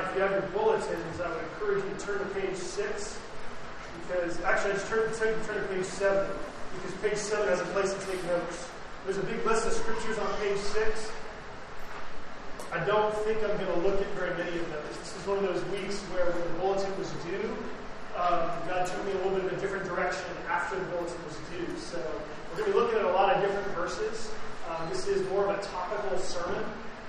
if you have your bulletins, I would encourage you to turn to page 6, because actually, I just turn, turn, turn to page 7, because page 7 has a place to take notes. There's a big list of scriptures on page 6. I don't think I'm going to look at very many of those. This is one of those weeks where when the bulletin was due, um, God took me a little bit of a different direction after the bulletin was due. So we're going to be looking at a lot of different verses. Um, this is more of a topical sermon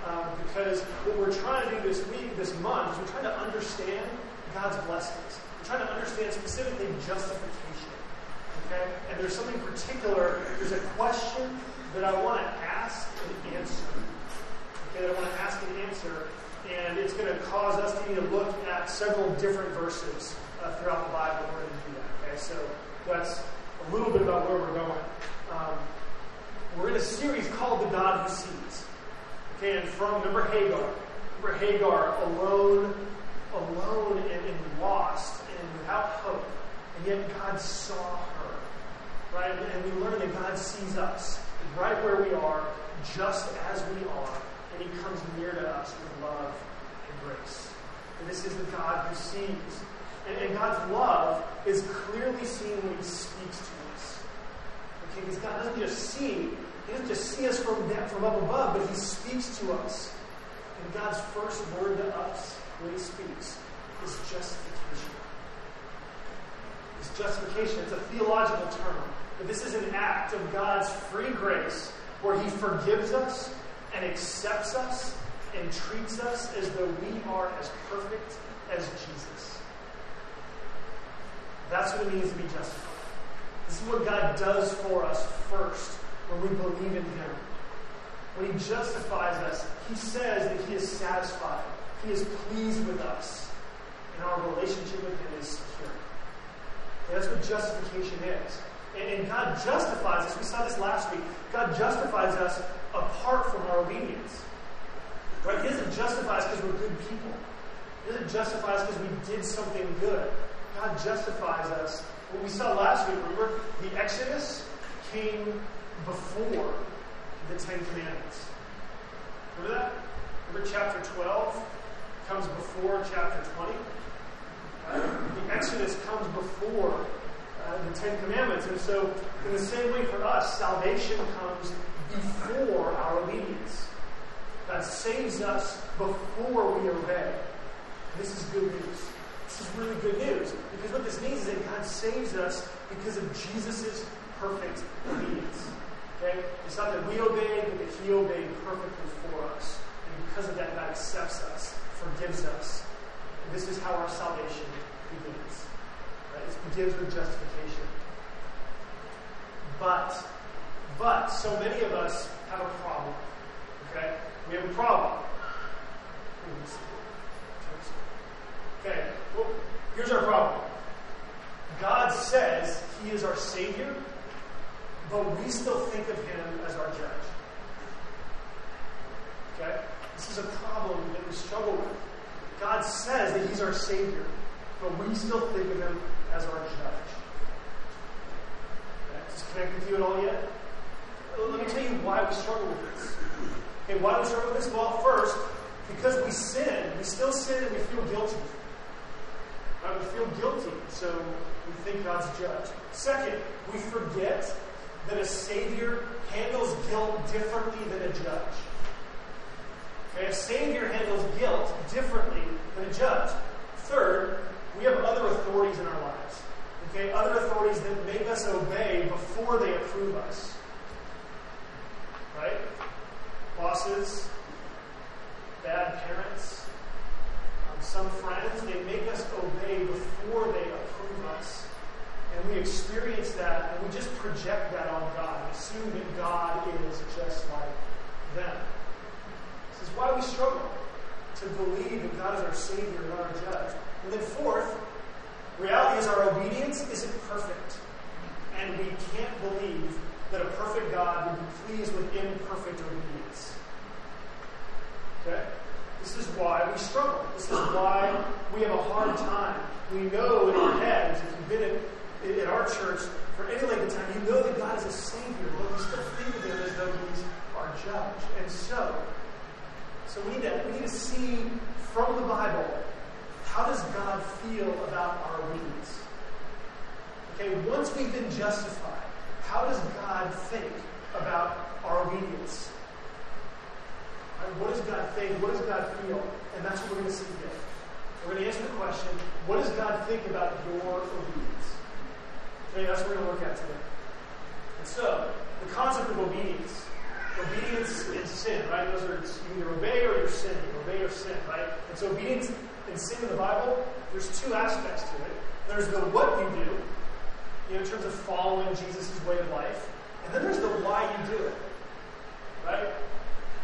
um, because what we're trying to do this week, this month, is we're trying to understand God's blessings. We're trying to understand specifically justification. Okay? And there's something particular, there's a question that I want to ask and answer. Okay, that I want to ask and answer. And it's going to cause us to need to look at several different verses uh, throughout the Bible in order to do that. Okay, so that's a little bit about where we're going. Um, we're in a series called The God Who Sees. And from, remember Hagar. Remember Hagar, alone, alone and, and lost and without hope. And yet God saw her. Right? And, and we learn that God sees us right where we are, just as we are, and He comes near to us with love and grace. And this is the God who sees. And, and God's love is clearly seen when He speaks to us. Okay, because God doesn't just see, He doesn't just see us from, from up above, but He speaks to us. And God's first word to us when He speaks is justification. It's justification. It's a theological term. But this is an act of God's free grace where He forgives us and accepts us and treats us as though we are as perfect as Jesus. That's what it means to be justified. This is what God does for us first when we believe in Him. When He justifies us, He says that He is satisfied, He is pleased with us, and our relationship with Him is secure. That's what justification is. And, and God justifies us. We saw this last week. God justifies us apart from our obedience. Right? He doesn't justify us because we're good people. He doesn't justify us because we did something good. God justifies us. What we saw last week, remember, the Exodus came before the Ten Commandments. Remember that? Remember chapter 12 comes before chapter 20? The Exodus comes before uh, the Ten Commandments. And so, in the same way for us, salvation comes before our obedience. God saves us before we obey. This is good news. This is really good news. Because what this means is that God saves us because of Jesus' perfect obedience. Okay? It's not that we obeyed, but that He obeyed perfectly for us. And because of that, God accepts us, forgives us. And this is how our salvation begins. Right? It begins with justification. But, but, so many of us have a problem. Okay? We have a problem. Okay, well, here's our problem. God says He is our Savior, but we still think of Him as our judge. Okay? This is a problem that we struggle with. God says that He's our Savior, but we still think of Him as our judge. Okay? Does connect with you at all yet? Let me tell you why we struggle with this. Okay, why do we struggle with this? Well, first, because we sin. We still sin and we feel guilty. Right? We feel guilty, so we think God's judge. Second, we forget that a Savior handles guilt differently than a judge. Okay, a Savior handles guilt differently than a judge. Third, we have other authorities in our lives. Okay, other authorities that make us obey before they approve us. Right? Bosses, bad parents, um, some friends, they make us obey before they approve us. And we experience that and we just project that on God and assume that God is just like them. This is why we struggle to believe that God is our Savior and our judge. And then, fourth, reality is our obedience isn't perfect. And we can't believe that a perfect God would be pleased with imperfect obedience. Okay? This is why we struggle. This is why we have a hard time. We know in our heads, if you've been in, in our church for any length of time, you know that God is a Savior, but we still think of Him as though He's our judge. And so, so we need to, we need to see from the Bible, how does God feel about our obedience? Okay, once we've been justified, how does God think about our obedience? Right, what does God think? What does God feel? And that's what we're going to see today. We're going to answer the question what does God think about your obedience? Okay, that's what we're going to look at today. And so, the concept of obedience. Obedience is sin, right? Those are you either obey or you're sinning. Obey or sin, right? And so obedience and sin in the Bible, there's two aspects to it. There's the what you do, you know, in terms of following Jesus' way of life. And then there's the why you do it. Right?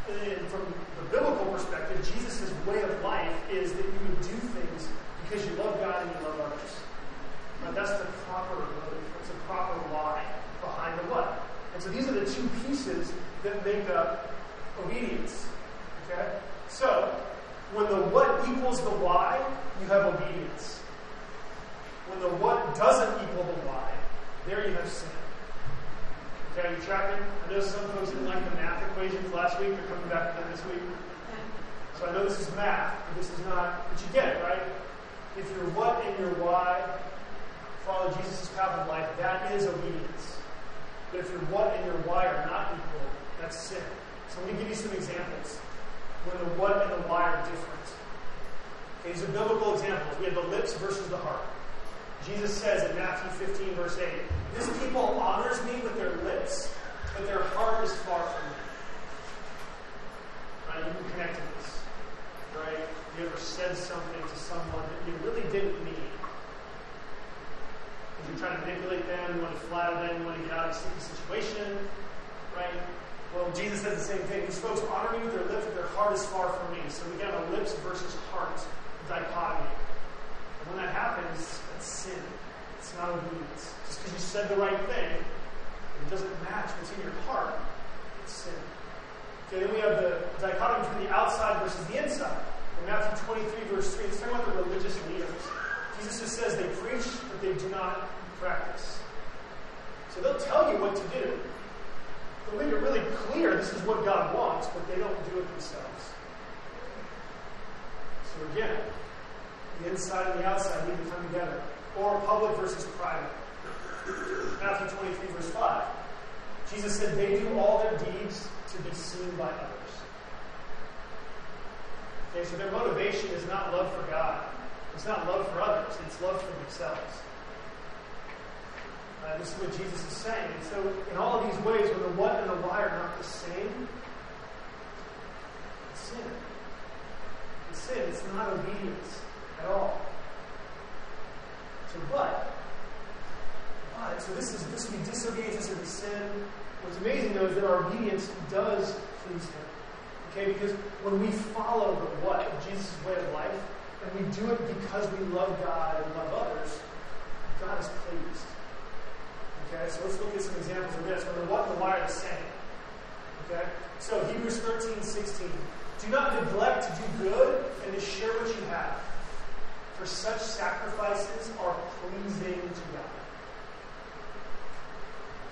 And from the biblical perspective, Jesus' way of life is that you would do things because you love God and you love others. Now, that's the proper. It's a proper why behind the what. And so these are the two pieces that make up obedience. Okay? So, when the what equals the why, you have obedience. When the what doesn't equal the why, there you have sin. Okay, are you tracking? I know some folks didn't like the math equations last week. They're coming back to them this week. So I know this is math, but this is not, but you get it, right? If your what and your why follow Jesus' path of life, that is obedience. But if your what and your why are not equal, that's sin. So let me give you some examples when the what and the why are different. Okay, these are biblical examples. We have the lips versus the heart. Jesus says in Matthew 15, verse 8, This people honors me with their lips, but their heart is far from me. Right? You can connect to this. Right? You ever said something to someone that you really didn't mean? You're trying to manipulate them, you want to flatter them, you want to get out of a sticky situation. Right? Well, Jesus says the same thing. These folks honor me with their lips, but their heart is far from me. So we got a lips versus heart dichotomy. And when that happens, that's sin. It's not obedience. Just because you said the right thing, it doesn't match what's in your heart. It's sin. Okay, then we have the dichotomy between the outside versus the inside. In Matthew 23, verse 3, it's talking about the religious leaders. Jesus just says they preach, but they do not practice. So they'll tell you what to do. They'll make it really clear this is what God wants, but they don't do it themselves. So again, the inside and the outside need to come together. Or public versus private. Matthew 23, verse 5. Jesus said they do all their deeds to be seen by others. Okay, so their motivation is not love for God. It's not love for others. It's love for themselves. Uh, this is what Jesus is saying. And so, in all of these ways, when the what and the why are not the same, it's sin. It's sin. It's not obedience at all. So, but, but, so this is this would be disobedience, this would be sin. What's amazing though is that our obedience does please Him. Okay, because when we follow the what of Jesus' way of life, and we do it because we love God and love others, God is pleased. Okay, so let's look at some examples of this. The what and the why are the same. Okay? So Hebrews 13, 16. Do not neglect to do good and to share what you have, for such sacrifices are pleasing to God.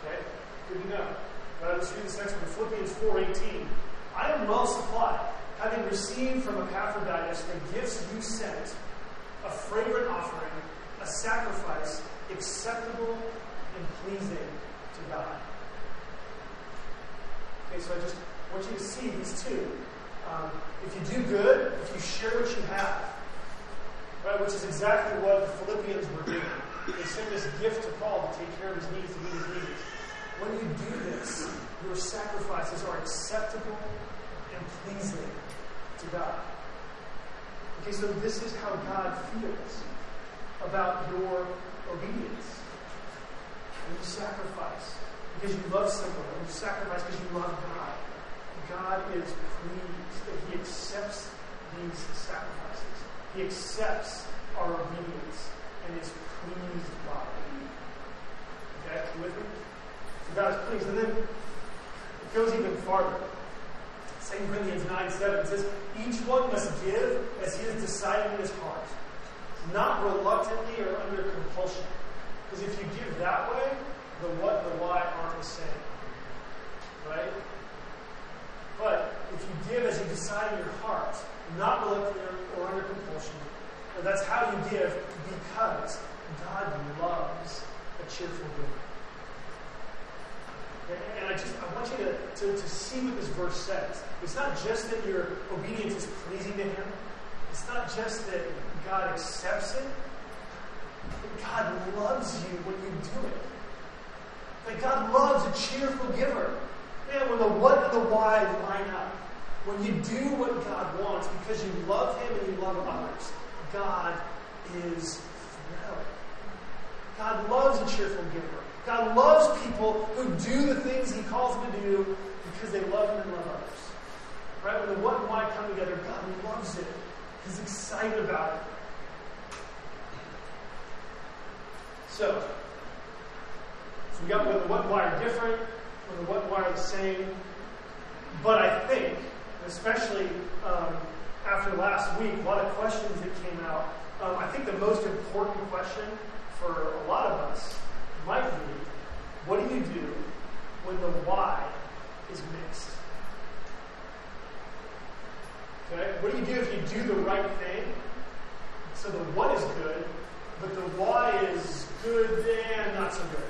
Okay? Good to know. Right, let's read this next one. Philippians 4, 18. I am well supplied, having received from Epaphroditus the gifts you sent, a fragrant offering, a sacrifice acceptable and pleasing to God. Okay, so I just want you to see these two. Um, if you do good, if you share what you have, right, which is exactly what the Philippians were doing. They sent this gift to Paul to take care of his needs, to meet his needs. When you do this, your sacrifices are acceptable and pleasing to God. Okay, so this is how God feels about your obedience. When you sacrifice because you love someone, when you sacrifice because you love God, God is pleased that He accepts these sacrifices. He accepts our obedience and is pleased by it. Okay, with me? So God is pleased. And then it goes even farther. 2 Corinthians 9 7 says, Each one must give as he has decided in his heart, not reluctantly or under compulsion. Because if you give that way, the what and the why aren't the same. Right? But if you give as you decide in your heart, not reluctantly or under compulsion, that's how you give because God loves a cheerful giver. And I just I want you to, to, to see what this verse says. It's not just that your obedience is pleasing to Him. It's not just that God accepts it. But God loves you when you do it. That God loves a cheerful giver. Man, when the what and the why line up, when you do what God wants because you love Him and you love others, God is thrilled. God loves a cheerful giver. God loves people who do the things He calls them to do because they love Him and love others. Right? When the what and why come together, God loves it. He's excited about it. So, so we got when the what why are different, when the what why are the same. But I think, especially um, after last week, a lot of questions that came out. Um, I think the most important question for a lot of us might be, what do you do when the why is mixed? Okay? What do you do if you do the right thing? So the what is good, but the why is good and not so good.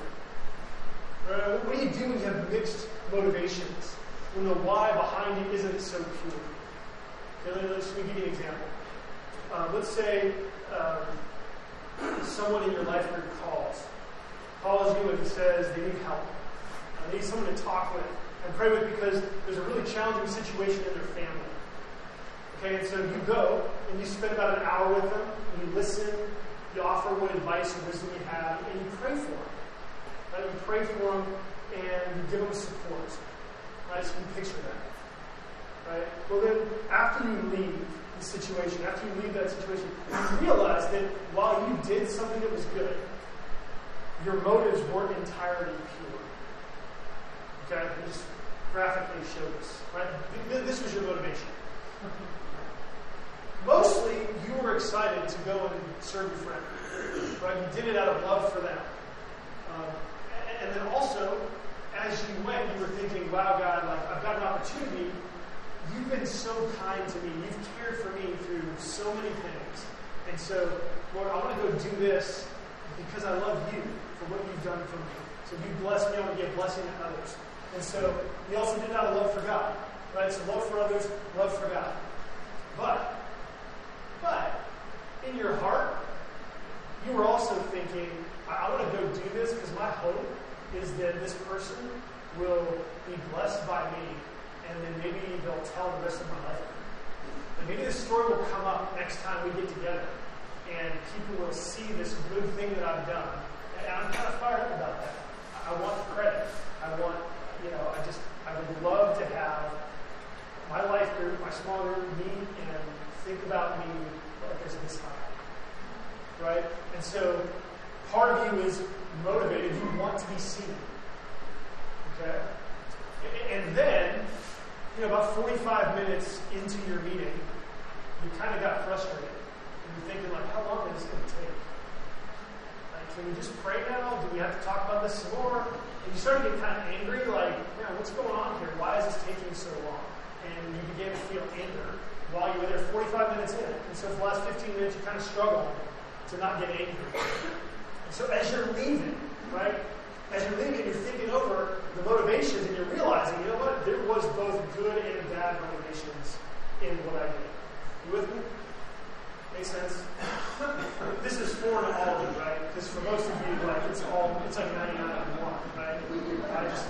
Right? What do you do when you have mixed motivations? When the why behind it isn't so pure? Okay, let's let me give you an example. Uh, let's say um, someone in your life group calls, calls you and says they need help. they need someone to talk with and pray with because there's a really challenging situation in their family. Okay, and so you go and you spend about an hour with them, and you listen, you offer what advice and wisdom you have, and you pray for them. Right? You pray for them and you give them support. Right? So you picture that. Right? Well then, after you leave the situation, after you leave that situation, you realize that while you did something that was good, your motives weren't entirely pure. Okay? I just graphically show this. Right? This was your motivation. Mostly, you were excited to go and serve your friend. Right? You did it out of love for them. Um, and then also, as you went, you were thinking, wow, God, like, I've got an opportunity. You've been so kind to me. You've cared for me through so many things. And so, Lord, I want to go do this because I love you for what you've done for me. So you bless me, I want to give blessing to others. And so, you also did it out of love for God. Right? So love for others, love for God. But but in your heart, you were also thinking, I, want to go do this because my hope is that this person will be blessed by me and then maybe they'll tell the rest of my life. And maybe this story will come up next time we get together and people will see this good thing that I've done. And I'm kind of fired up about that. I want the credit. I want, you know, I just, I would love to have my life group, my small group, meet and think about me like there's this high. Right? And so part of you is motivated, you want to be seen. Okay? And then, you know, about 45 minutes into your meeting, you kind of got frustrated. And you're thinking, like, how long is this going to take? Like, can we just pray now? Do we have to talk about this some more? And you start to get kind of angry, like, man, what's going on here? Why is this taking so long? And you begin to feel anger while you were there 45 minutes in. And so for the last 15 minutes, you kind of struggle to not get angry. And so as you're leaving, right, as you're leaving, you're thinking over the motivations and you're realizing, you know what, there was both good and bad motivations in what I did. You with me? Makes sense? this is foreign to all of you, right? Because for most of you, like, it's all, it's like 99 and 1, right? I just,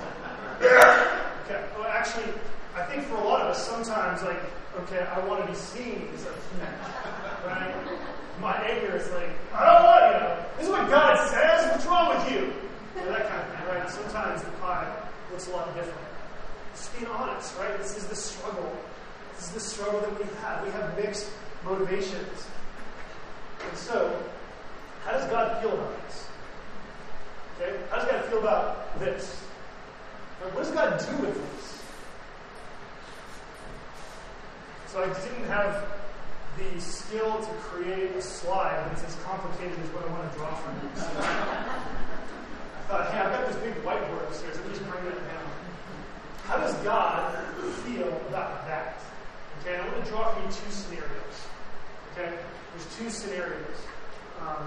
okay. Well, actually, I think for a lot of us, sometimes, like, okay, I want to be seen as a right? My anger is like, I don't want, you know, this is what God says, what's wrong with you? You know, that kind of thing, right? Sometimes the pie looks a lot different. Just being honest, right? This is the struggle. This is the struggle that we have. We have mixed motivations. And so, how does God feel about this? Okay? How does God feel about this? What does God do with this? So I didn't have the skill to create a slide that's as complicated as what I want to draw from you. So I thought, hey, I've got this big whiteboard upstairs. Let me just bring that down. How does God feel about that? Okay, I want to draw for you two scenarios. Okay, there's two scenarios. Um,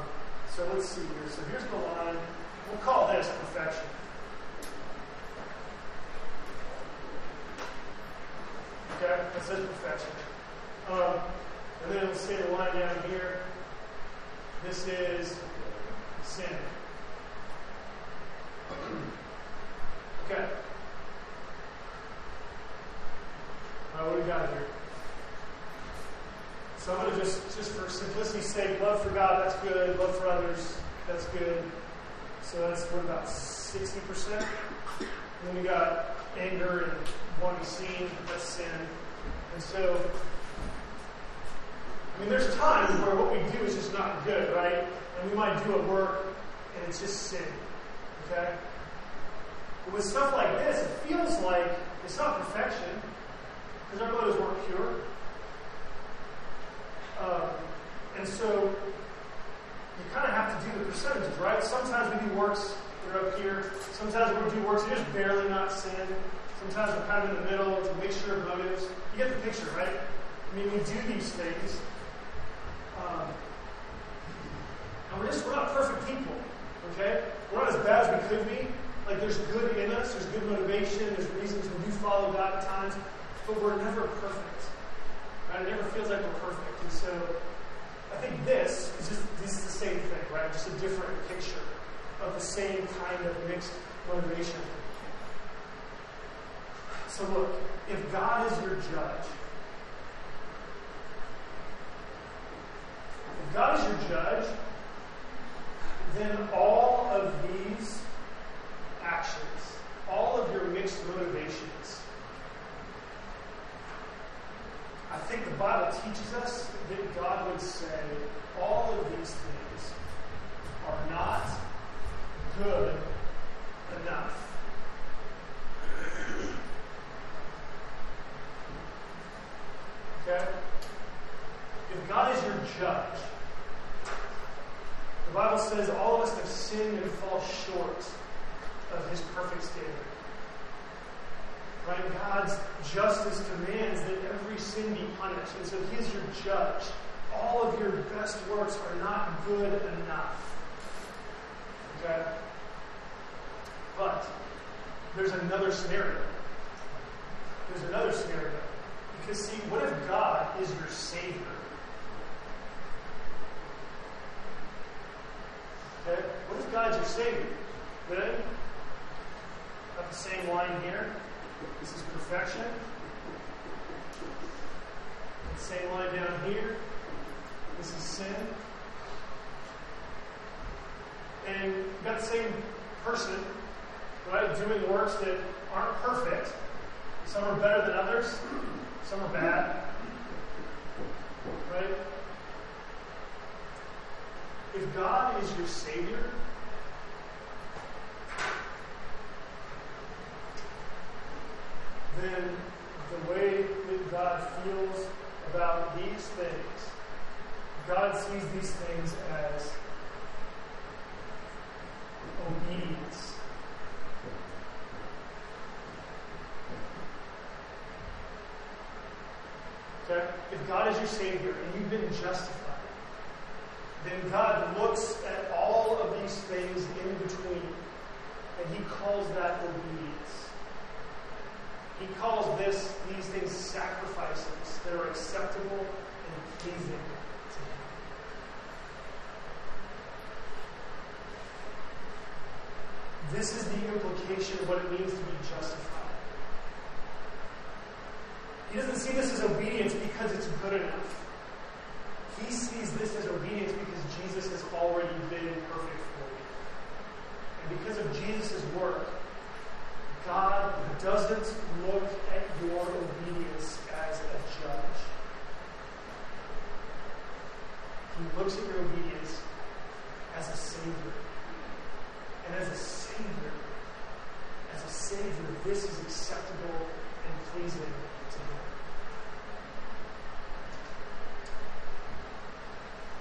so let's see here. So here's the line. We'll call this perfection. That says perfection. Um, and then let's say the line down here. This is sin. Okay. All right, what do we got here? So I'm going to just, just for simplicity's sake, love for God, that's good. Love for others, that's good. So that's what about 60%? And then we got anger and wanting seen, that's sin. And so, I mean, there's times where what we do is just not good, right? And we might do a work and it's just sin. Okay? But with stuff like this, it feels like it's not perfection because our motives weren't pure. Um, and so you kind of have to do the percentages, right? Sometimes we do works that are up here. That are just barely not sin. Sometimes we're kind of in the middle. It's a mixture of motives. You get the picture, right? I mean, we do these things. Um, and we're just, we're not perfect people, okay? We're not as bad as we could be. Like, there's good in us, there's good motivation, there's reasons we do follow God at times, but we're never perfect. Right? It never feels like we're perfect. And so, I think this is just this is the same thing, right? Just a different picture of the same kind of mixed motivation. So look, if God is your judge, if God is your judge, then all of these actions, all of your mixed motivations, I think the Bible teaches us that God would say all of these things are not good enough. Okay? If God is your judge, the Bible says all of us have sinned and fall short of his perfect standard. Right? God's justice commands that every sin be punished. And so he is your judge. All of your best works are not good enough. Okay? But there's another scenario. There's another scenario. Because, see, what if God is your Savior? Okay? What if God's your Savior? Good? Got the same line here. This is perfection. Same line down here. This is sin. And got the same person, right, doing works that aren't perfect. Some are better than others. Some are bad. Right? If God is your Savior, then the way that God feels about these things, God sees these things as obedience. Okay? If God is your Savior and you've been justified, then God looks at all of these things in between and He calls that obedience. He calls this these things sacrifices that are acceptable and pleasing to Him. This is the implication of what it means to be justified. He doesn't see this as obedience because it's good enough. He sees this as obedience because Jesus has already been perfect for you. And because of Jesus' work, God doesn't look at your obedience as a judge. He looks at your obedience as a Savior. And as a Savior, as a Savior, this is acceptable and pleasing to Him.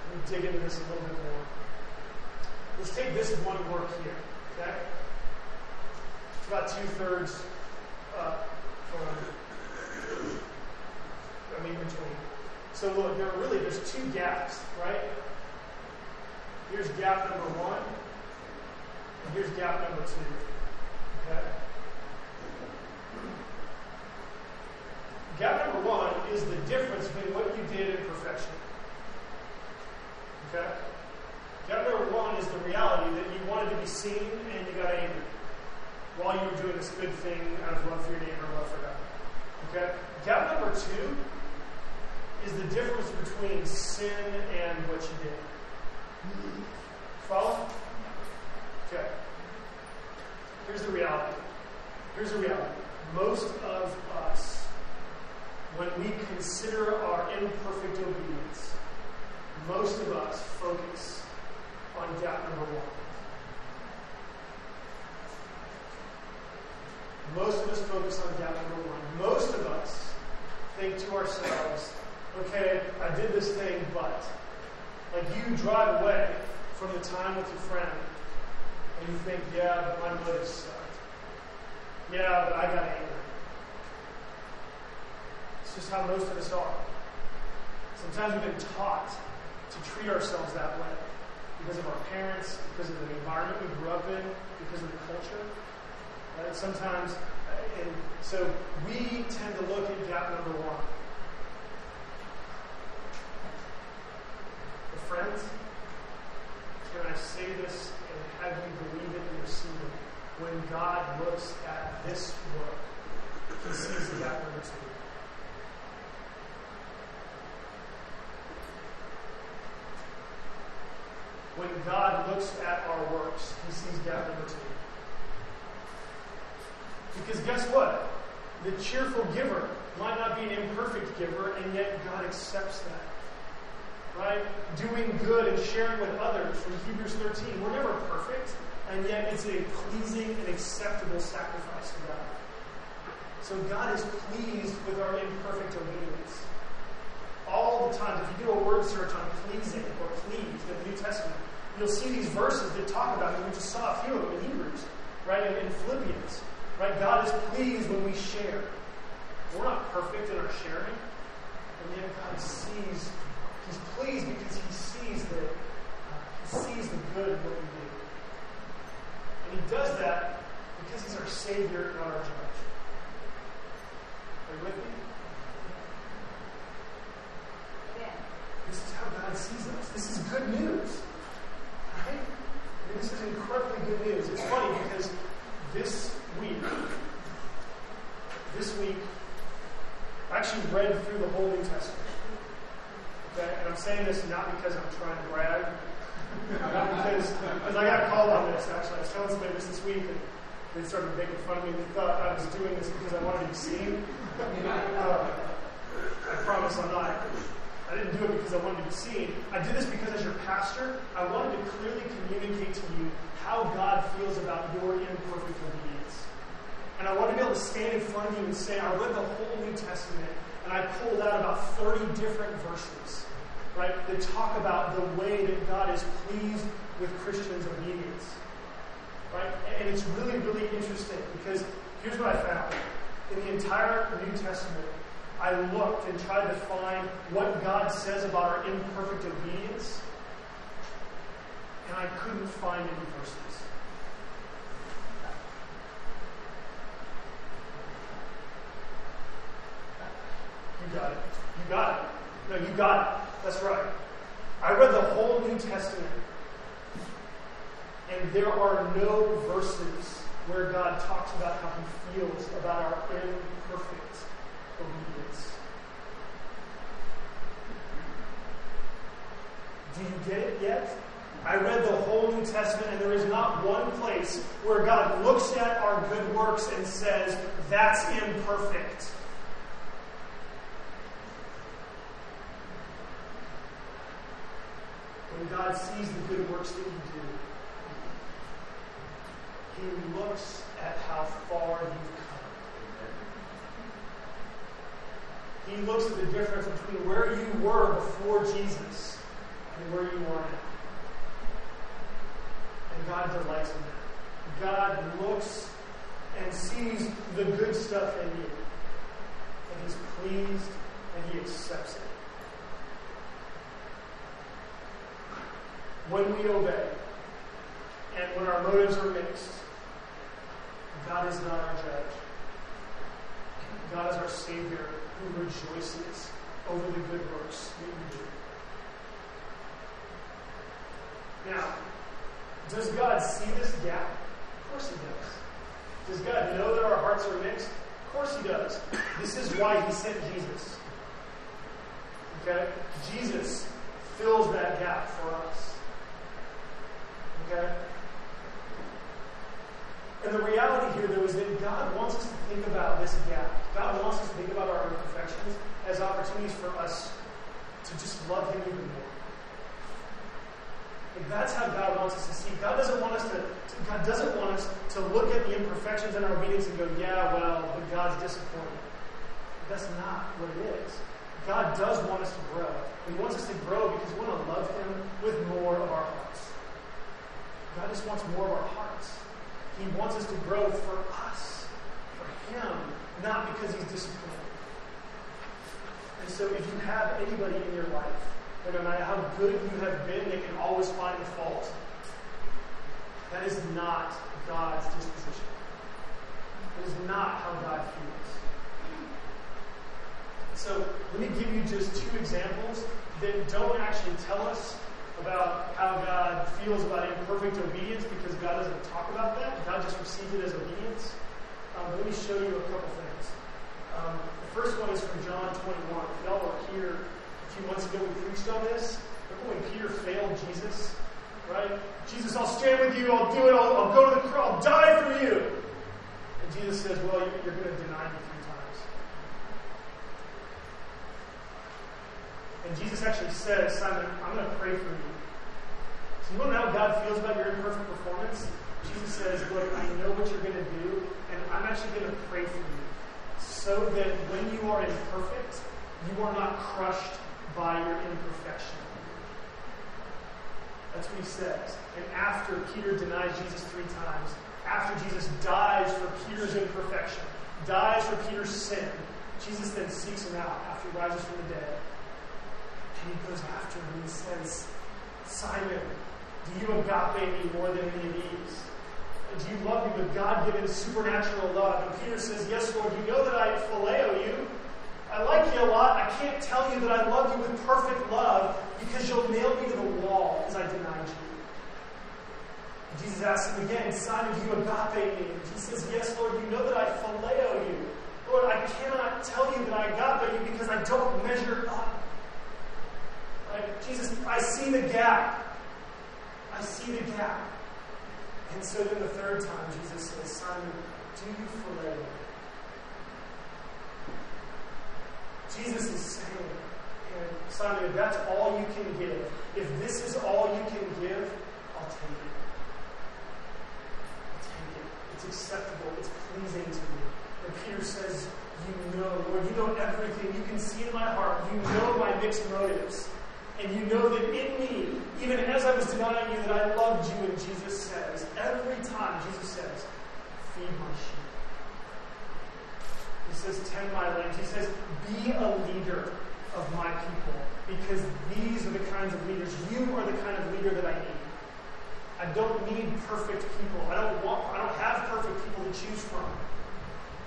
Let me dig into this a little bit more. Let's take this one work here, okay? It's about two thirds up uh, from I mean between. So look, there are really there's two gaps, right? Here's gap number one, and here's gap number two. Okay? Gap number one is the difference between what you did and perfection. Okay? Gap number one is the reality that you wanted to be seen and you got angry while you were doing this good thing out of love for your neighbor, love for God. Okay? Gap number two is the difference between sin and what you did. Follow? Okay. Here's the reality. Here's the reality. Most of us, when we consider our imperfect obedience, most of us focus on gap number one. Most of us focus on gap number one. Most of us think to ourselves, okay, I did this thing, but. Like you drive away from the time with your friend and you think, yeah, but my motives sucked. Yeah, but I got angry. It's just how most of us are. Sometimes we've been taught to treat ourselves that way because of our parents, because of the environment we grew up in, because of the culture. Right? Sometimes, uh, and so we tend to look at gap number one. But friends, can I say this and have you believe it and receive it? When God looks at this work, he sees gap number two. When God looks at our works, he sees gap number two. Because guess what? The cheerful giver might not be an imperfect giver, and yet God accepts that. Right? Doing good and sharing with others from Hebrews 13. We're never perfect, and yet it's a pleasing and acceptable sacrifice to God. So God is pleased with our imperfect obedience. All the time. If you do a word search on pleasing or pleased in the New Testament, you'll see these verses that talk about it. We just saw a few of them in Hebrews, right? And in Philippians. Right? God is pleased when we share. We're not perfect in our sharing, and yet God sees, He's pleased because He sees that uh, He sees the good in what we do. And He does that because He's our Savior, not our judge. Are you with me? Yeah. This is how God sees us. This is good news. This is incredibly good news. It's funny because this week, this week, I actually read through the whole New Testament. Okay? And I'm saying this not because I'm trying to brag, not because, because I got called on this actually. I was telling somebody this this week and they started making fun of me. They thought I was doing this because I wanted to be seen. Uh, I promise I'm not. I didn't do it because I wanted to be seen. I did this because as your pastor, I wanted to clearly communicate to you how God feels about your imperfect obedience. And I want to be able to stand in front of you and say, I read the whole New Testament and I pulled out about 30 different verses, right, that talk about the way that God is pleased with Christians' obedience. Right? And it's really, really interesting because here's what I found. In the entire New Testament, I looked and tried to find what God says about our imperfect obedience, and I couldn't find any verses. You got it. You got it. No, you got it. That's right. I read the whole New Testament, and there are no verses where God talks about how he feels about our imperfect obedience. Do you get it yet? I read the whole New Testament, and there is not one place where God looks at our good works and says, That's imperfect. When God sees the good works that you do, He looks at how far you've come. He looks at the difference between where you were before Jesus and where you are now. And God delights in that. God looks and sees the good stuff in you. And He's pleased and He accepts it. When we obey, and when our motives are mixed, God is not our judge. God is our Savior who rejoices over the good works that we do. Now, does God see this gap? Of course He does. Does God know that our hearts are mixed? Of course He does. This is why He sent Jesus. Okay? Jesus fills that gap for us. Okay? And the reality here, though, is that God wants us to think about this gap. God wants us to think about our imperfections as opportunities for us to just love Him even more. Like that's how God wants us to see. God doesn't want us to, God doesn't want us to look at the imperfections in our obedience and go, yeah, well, but God's disappointed. That's not what it is. God does want us to grow. He wants us to grow because we want to love Him with more of our hearts. God just wants more of our hearts. He wants us to grow for us, for Him, not because He's disappointed. And so if you have anybody in your life, that no matter how good you have been, they can always find a fault, that is not God's disposition. It is not how God feels. So let me give you just two examples that don't actually tell us about how God feels about imperfect obedience because God doesn't talk about that. God just receives it as obedience. Um, let me show you a couple things. Um, the first one is from John 21. If y'all were here a few months ago, we preached on this. Remember when Peter failed Jesus? Right? Jesus, I'll stand with you. I'll do it. I'll, I'll go to the cross. I'll die for you. And Jesus says, Well, you're, you're going to deny me three times. And Jesus actually says, Simon, I'm going to pray for you. So you want to know how God feels about your imperfect performance? Jesus says, Look, I know what you're going to do, and I'm actually going to pray for you. So that when you are imperfect, you are not crushed by your imperfection. That's what he says. And after Peter denies Jesus three times, after Jesus dies for Peter's imperfection, dies for Peter's sin, Jesus then seeks him out after he rises from the dead. He goes after him and says, Simon, do you agape me more than any of these? Do you love me with God given supernatural love? And Peter says, Yes, Lord, you know that I phileo you. I like you a lot. I can't tell you that I love you with perfect love because you'll nail me to the wall as I denied you. And Jesus asks him again, Simon, do you agape me? And he says, Yes, Lord, you know that I phileo you. Lord, I cannot tell you that I agape you because I don't measure up. Right? Jesus, I see the gap. I see the gap. And so then the third time, Jesus says, Simon, do you me? Jesus is saying, and Simon, if that's all you can give, if this is all you can give, I'll take it. I'll take it. It's acceptable. It's pleasing to me. And Peter says, You know, Lord, you know everything. You can see in my heart. You know my mixed motives. And you know that in me, even as I was denying you, that I loved you. And Jesus says, every time, Jesus says, Feed my sheep. He says, tend my lambs. He says, be a leader of my people because these are the kinds of leaders. You are the kind of leader that I need. I don't need perfect people. I don't want, I don't have perfect people to choose from.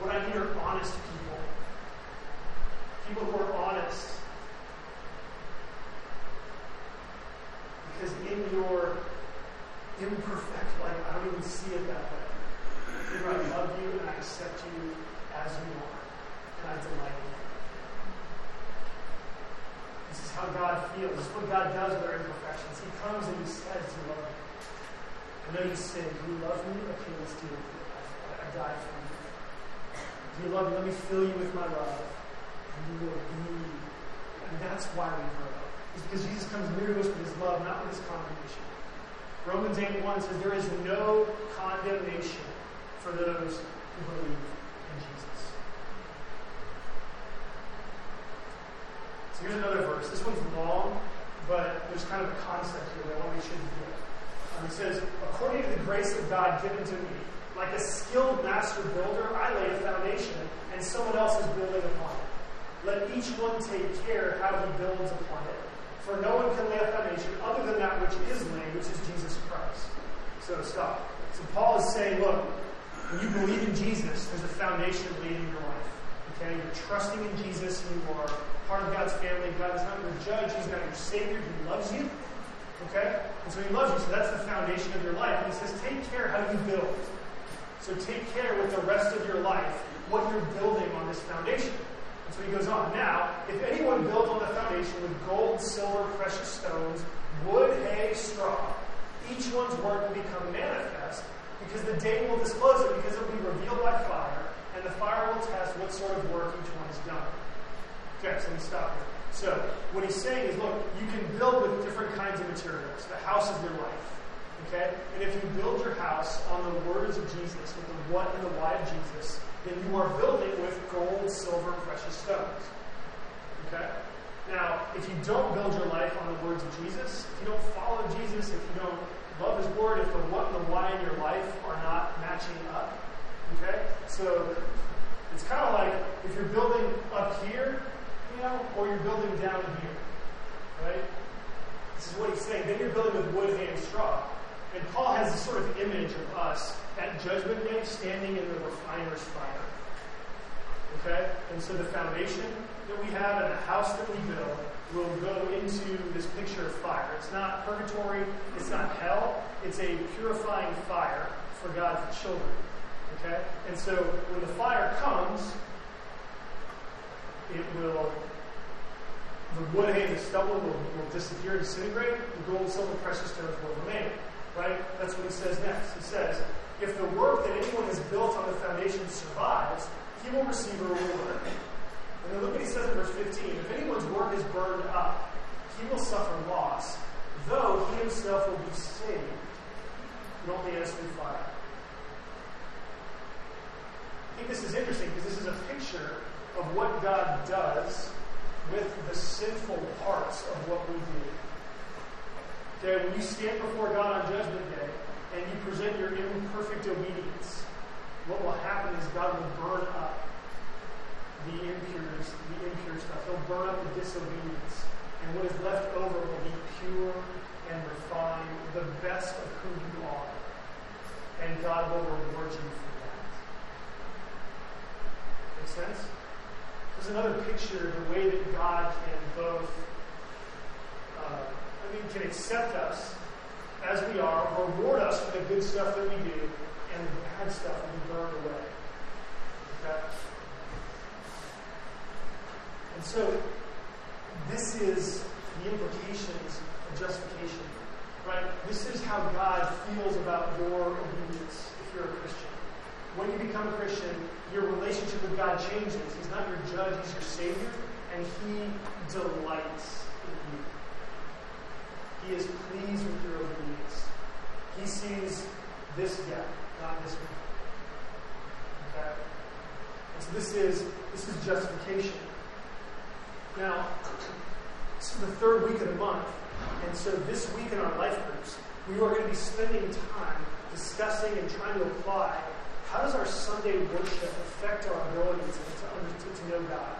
What I need are honest people. People who are honest. Because in your imperfect life, I don't even see it that way. I love you and I accept you as you are. And I delight in you. This is how God feels. This is what God does with our imperfections. He comes and He says, You love me. I know you sin. Do you love me? Okay, let's do it. I, I died for you. Do you love me? Let me fill you with my love. And you will be. And that's why we grow. It's because Jesus comes near to us with His love, not with His condemnation. Romans 8 1 says, There is no condemnation for those who believe in Jesus. So here's another verse. This one's long, but there's kind of a concept here that I want to make sure you get. Um, it says, According to the grace of God given to me, like a skilled master builder, I laid a foundation, and someone else is building upon it. let each one take care how he builds upon it. For no one can lay a foundation other than that which is laid, which is Jesus Christ. So stop. So Paul is saying, look, when you believe in Jesus, there's a foundation laid in your life. Okay? You're trusting in Jesus. and You are part of God's family. God is not your judge. He's not your Savior. He loves you. Okay? And so He loves you. So that's the foundation of your life. And He says, take care how you build. So take care with the rest of your life, what you're building on this foundation. So he goes on. Now, if anyone builds on the foundation with gold, silver, precious stones, wood, hay, straw, each one's work will become manifest, because the day will disclose it, because it will be revealed by fire, and the fire will test what sort of work each one has done. Okay, so let me stop here. So, what he's saying is, look, you can build with different kinds of materials, the house of your life. Okay? And if you build your house on the words of Jesus, with the what and the why of Jesus, then you are building with gold, silver, precious stones. Okay? Now, if you don't build your life on the words of Jesus, if you don't follow Jesus, if you don't love his word, if the what and the why in your life are not matching up, okay? So it's kind of like if you're building up here, you know, or you're building down here, right? This is what he's saying. Then you're building with wood, hay, and straw. And Paul has this sort of image of us at Judgment Day standing in the refiner's fire. Okay? And so the foundation that we have and the house that we build will go into this picture of fire. It's not purgatory, it's not hell, it's a purifying fire for God's children. Okay? And so when the fire comes, it will the wood, hay, and the stubble will, will disappear, disintegrate, the gold, silver, precious stones will remain. Right? That's what he says next. He says, if the work that anyone has built on the foundation survives, he will receive a reward. And then look what he says in verse 15. If anyone's work is burned up, he will suffer loss, though he himself will be saved, but only as through fire. I think this is interesting because this is a picture of what God does with the sinful parts of what we do. Okay, when you stand before God on Judgment Day, and you present your imperfect obedience, what will happen is God will burn up the impures, the impure stuff. He'll burn up the disobedience. And what is left over will be pure and refined, the best of who you are. And God will reward you for that. Make sense? There's another picture of the way that God can both, uh, Can accept us as we are, reward us for the good stuff that we do, and the bad stuff will be burned away. Okay? And so, this is the implications of justification. Right? This is how God feels about your obedience if you're a Christian. When you become a Christian, your relationship with God changes. He's not your judge, He's your Savior, and He delights in you. He is pleased with your obedience. He sees this gap, not this one. Okay? And so this is this is justification. Now, this is the third week of the month, and so this week in our life groups, we are going to be spending time discussing and trying to apply how does our Sunday worship affect our ability to, to, to know God?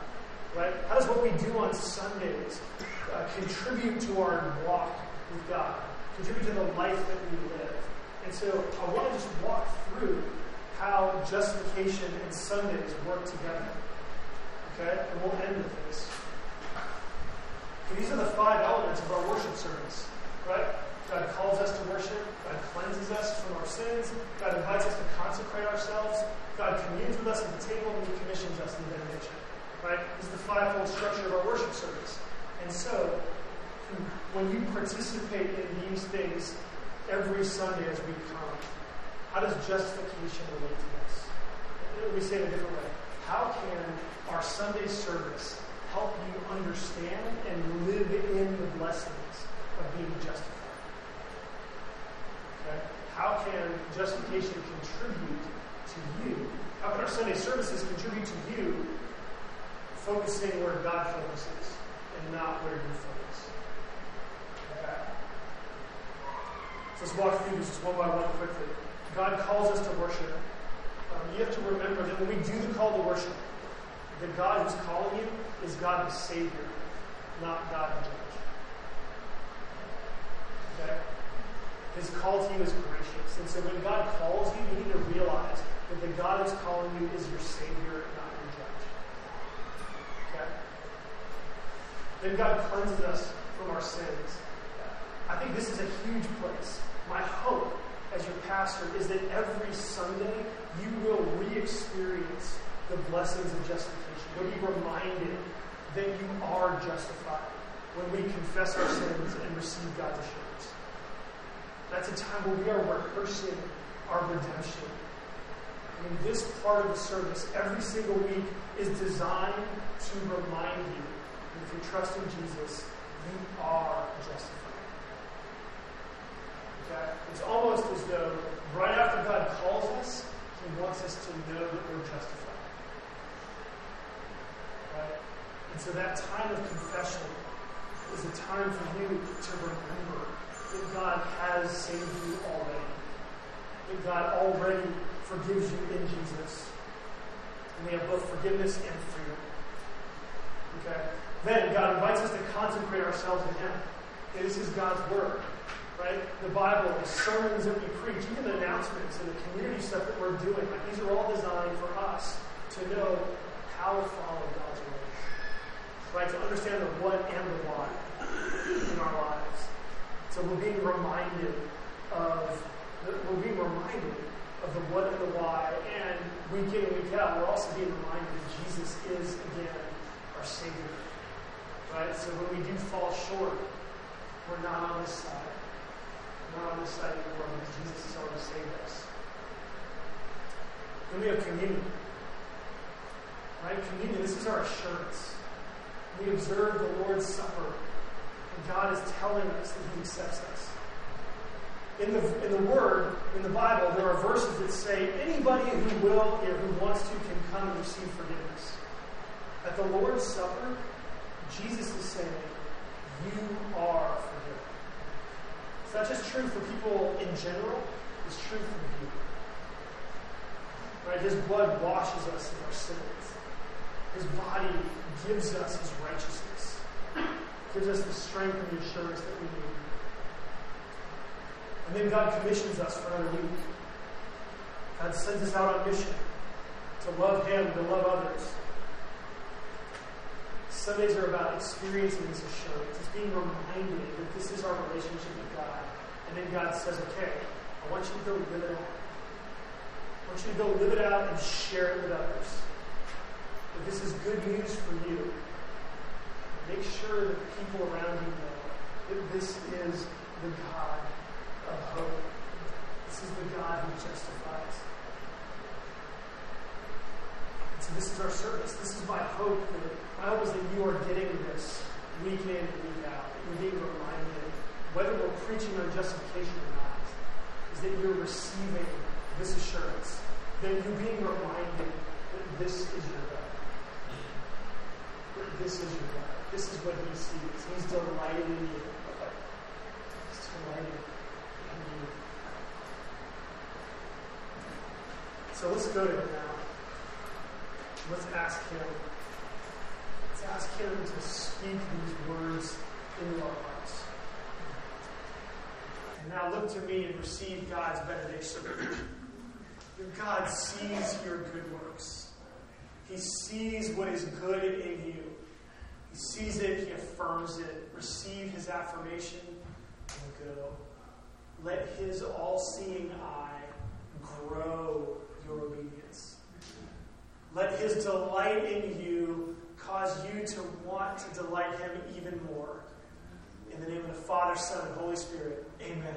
Right? How does what we do on Sundays uh, contribute to our walk God, contribute to the life that we live. And so I want to just walk through how justification and Sundays work together. Okay? And we'll end with this. So these are the five elements of our worship service. Right? God calls us to worship. God cleanses us from our sins. God invites us to consecrate ourselves. God communes with us at the table and He commissions us in the benediction. Right? This is the fivefold structure of our worship service. And so, when you participate in these things every Sunday as we come, how does justification relate to this? Me say it a different way. How can our Sunday service help you understand and live in the blessings of being justified? Okay? How can justification contribute to you? How can our Sunday services contribute to you focusing where God focuses and not where you focus? So let's walk through this one by one quickly. God calls us to worship. Um, you have to remember that when we do the call to worship, the God who's calling you is God the Savior, not God the Judge. Okay? His call to you is gracious. And so when God calls you, you need to realize that the God who's calling you is your Savior, not your Judge. Okay? Then God cleanses us from our sins. I think this is a huge place. My hope as your pastor is that every Sunday you will re experience the blessings of justification. You'll be reminded that you are justified when we confess our sins and receive God's assurance. That's a time where we are rehearsing our redemption. I mean, this part of the service every single week is designed to remind you that if you trust in Jesus, you are justified. Okay? It's almost as though right after God calls us, He wants us to know that we're justified. Right? And so that time of confession is a time for you to remember that God has saved you already. That God already forgives you in Jesus. And we have both forgiveness and freedom. Okay? Then God invites us to consecrate ourselves to Him. This is God's Word. Right? The Bible, the sermons that we preach, even the announcements and the community stuff that we're doing, like these are all designed for us to know how to follow God's way. Right? To understand the what and the why in our lives. So we're being reminded of we're being reminded of the what and the why, and week in and week out, we're also being reminded that Jesus is again our Savior. Right? So when we do fall short, we're not on this side. We're on this side anymore because Jesus has already saved us. Then we have communion. Right? Communion, this is our assurance. We observe the Lord's Supper, and God is telling us that He accepts us. In the, in the Word, in the Bible, there are verses that say anybody who will or who wants to can come and receive forgiveness. At the Lord's Supper, Jesus is saying, You are forgiven. It's not just true for people in general, it's true for you. Right? His blood washes us of our sins. His body gives us his righteousness, gives us the strength and the assurance that we need. And then God commissions us for another week. God sends us out on mission to love Him, to love others. Sundays are about experiencing this assurance. It's being reminded that this is our relationship with God. And then God says, okay, I want you to go live it out. I want you to go live it out and share it with others. That this is good news for you. Make sure that the people around you know that this is the God of hope. This is the God who justifies. And so this is our service. This is my hope that my hope is that you are getting this week in and week out. You're being reminded, whether we're preaching on justification or not, is that you're receiving this assurance. That you're being reminded that this is your God. This is your God. This is what he sees. He's delighted in you. He's delighted in you. So let's go to him now. Let's ask him. Let's ask him to speak these words into our hearts. And now look to me and receive God's benediction. Your God sees your good works. He sees what is good in you. He sees it, he affirms it. Receive his affirmation and go. Let his all seeing eye grow your obedience. Let his delight in you cause you to want to delight him even more. In the name of the Father, Son, and Holy Spirit, amen.